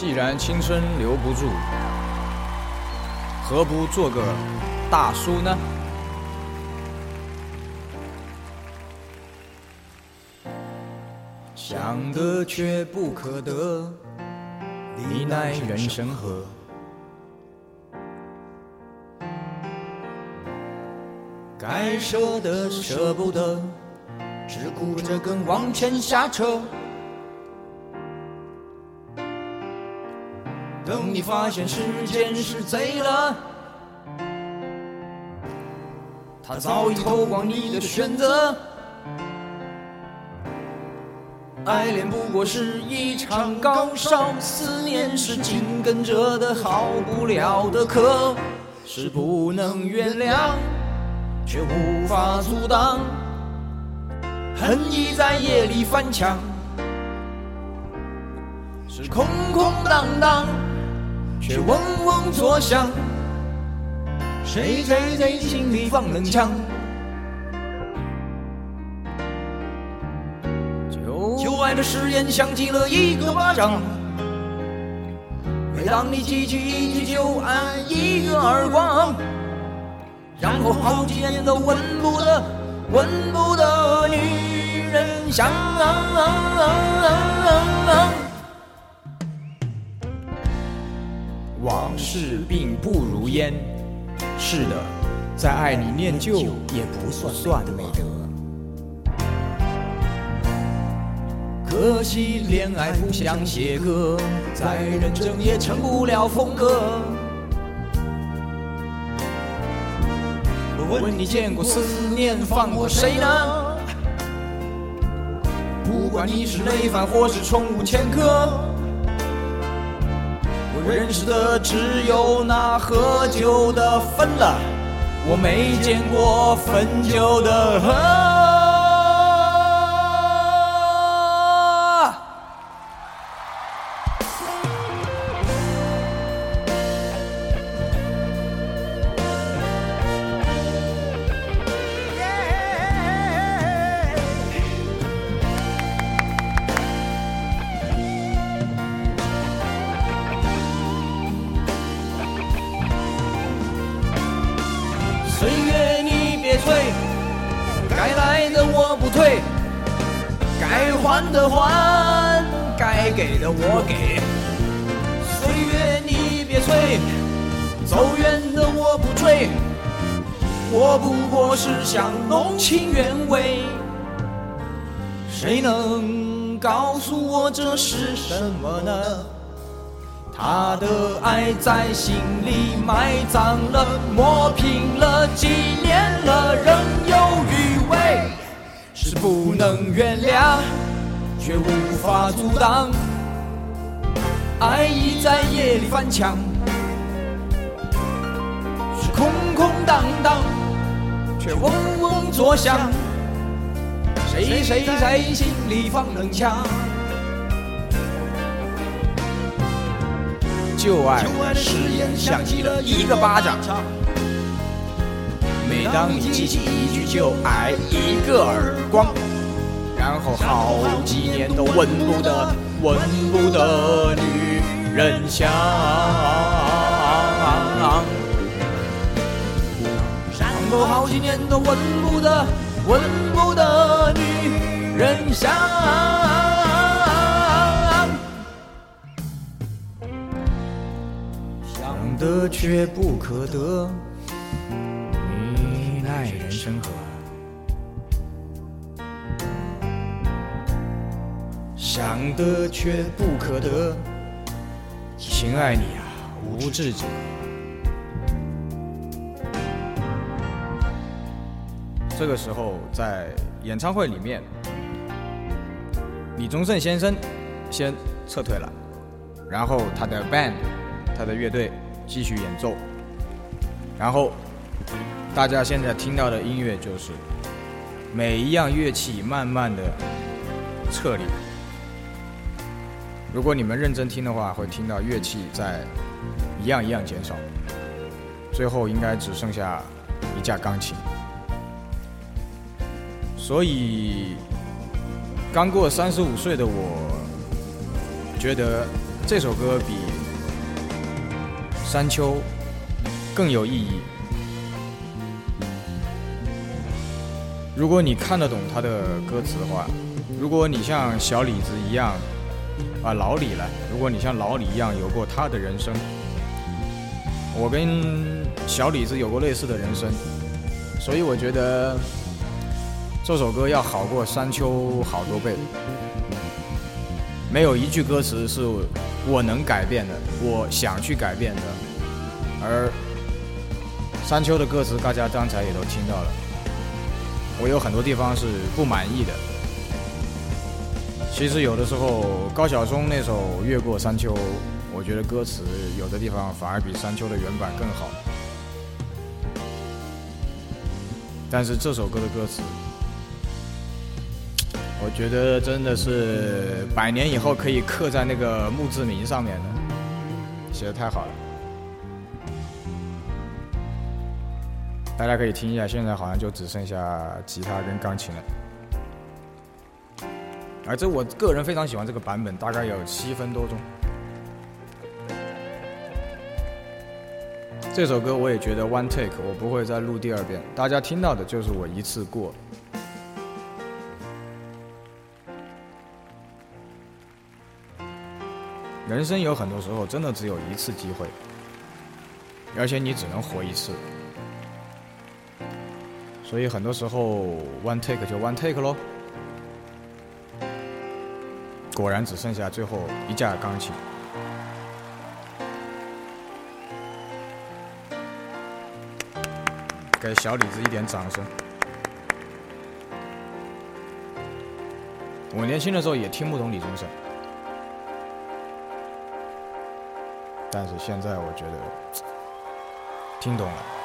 既然青春留不住，何不做个大叔呢？想得却不可得，你奈人生何？该舍的舍不得，只顾着跟往前瞎扯。等你发现时间是贼了，他早已偷光你的选择。爱恋不过是一场高烧，思念是紧跟着的好不了的咳，是不能原谅，却无法阻挡，恨意在夜里翻墙，是空空荡荡，却嗡嗡作响，谁在心里放冷枪？旧爱的誓言响起了一个巴掌，每当你记起一句旧爱，一个耳光，然后好几年都闻不得、闻不得女人香。往事并不如烟，是的，再爱你念旧也不算美德。可惜恋爱不像写歌，再认真也成不了风格。我问你见过思念放过谁呢？不管你是累犯或是宠物前科，认识的只有那喝酒的分了，我没见过分酒的喝。还的还，该给的我给。岁月你别催，走远的我不追，我不过是想弄清原委。谁能告诉我这是什么呢？他的爱在心里埋葬了，磨平了，纪念了，仍有余味，是不能原谅，却无法阻挡。爱意在夜里翻墙，是空空荡荡，却嗡嗡作响。谁谁在心里放冷枪？旧爱誓言像极了一个巴掌，每当你记起一句旧爱，一个耳光，然后好几年都闻不得、闻不得女人香，然后好几年都闻不得、闻不得女人香。想得却不可得，你奈人生何？想得却不可得，情爱你啊，无智者。这个时候，在演唱会里面，李宗盛先生先撤退了，然后他的 band。他的乐队继续演奏，然后大家现在听到的音乐就是每一样乐器慢慢的撤离。如果你们认真听的话，会听到乐器在一样一样减少，最后应该只剩下一架钢琴。所以刚过三十五岁的我，觉得这首歌比《山丘》更有意义。如果你看得懂他的歌词的话，如果你像小李子一样，啊老李了，如果你像老李一样有过他的人生，我跟小李子有过类似的人生，所以我觉得这首歌要好过《山丘》好多倍。没有一句歌词是我能改变的，我想去改变的。而《山丘》的歌词，大家刚才也都听到了，我有很多地方是不满意的。其实有的时候，高晓松那首《越过山丘》，我觉得歌词有的地方反而比《山丘》的原版更好。但是这首歌的歌词。我觉得真的是百年以后可以刻在那个墓志铭上面的，写的太好了。大家可以听一下，现在好像就只剩下吉他跟钢琴了。而这我个人非常喜欢这个版本，大概有七分多钟。这首歌我也觉得 one take，我不会再录第二遍。大家听到的就是我一次过。人生有很多时候真的只有一次机会，而且你只能活一次，所以很多时候 one take 就 one take 喽。果然只剩下最后一架钢琴，给小李子一点掌声。我年轻的时候也听不懂李宗盛。但是现在我觉得听懂了。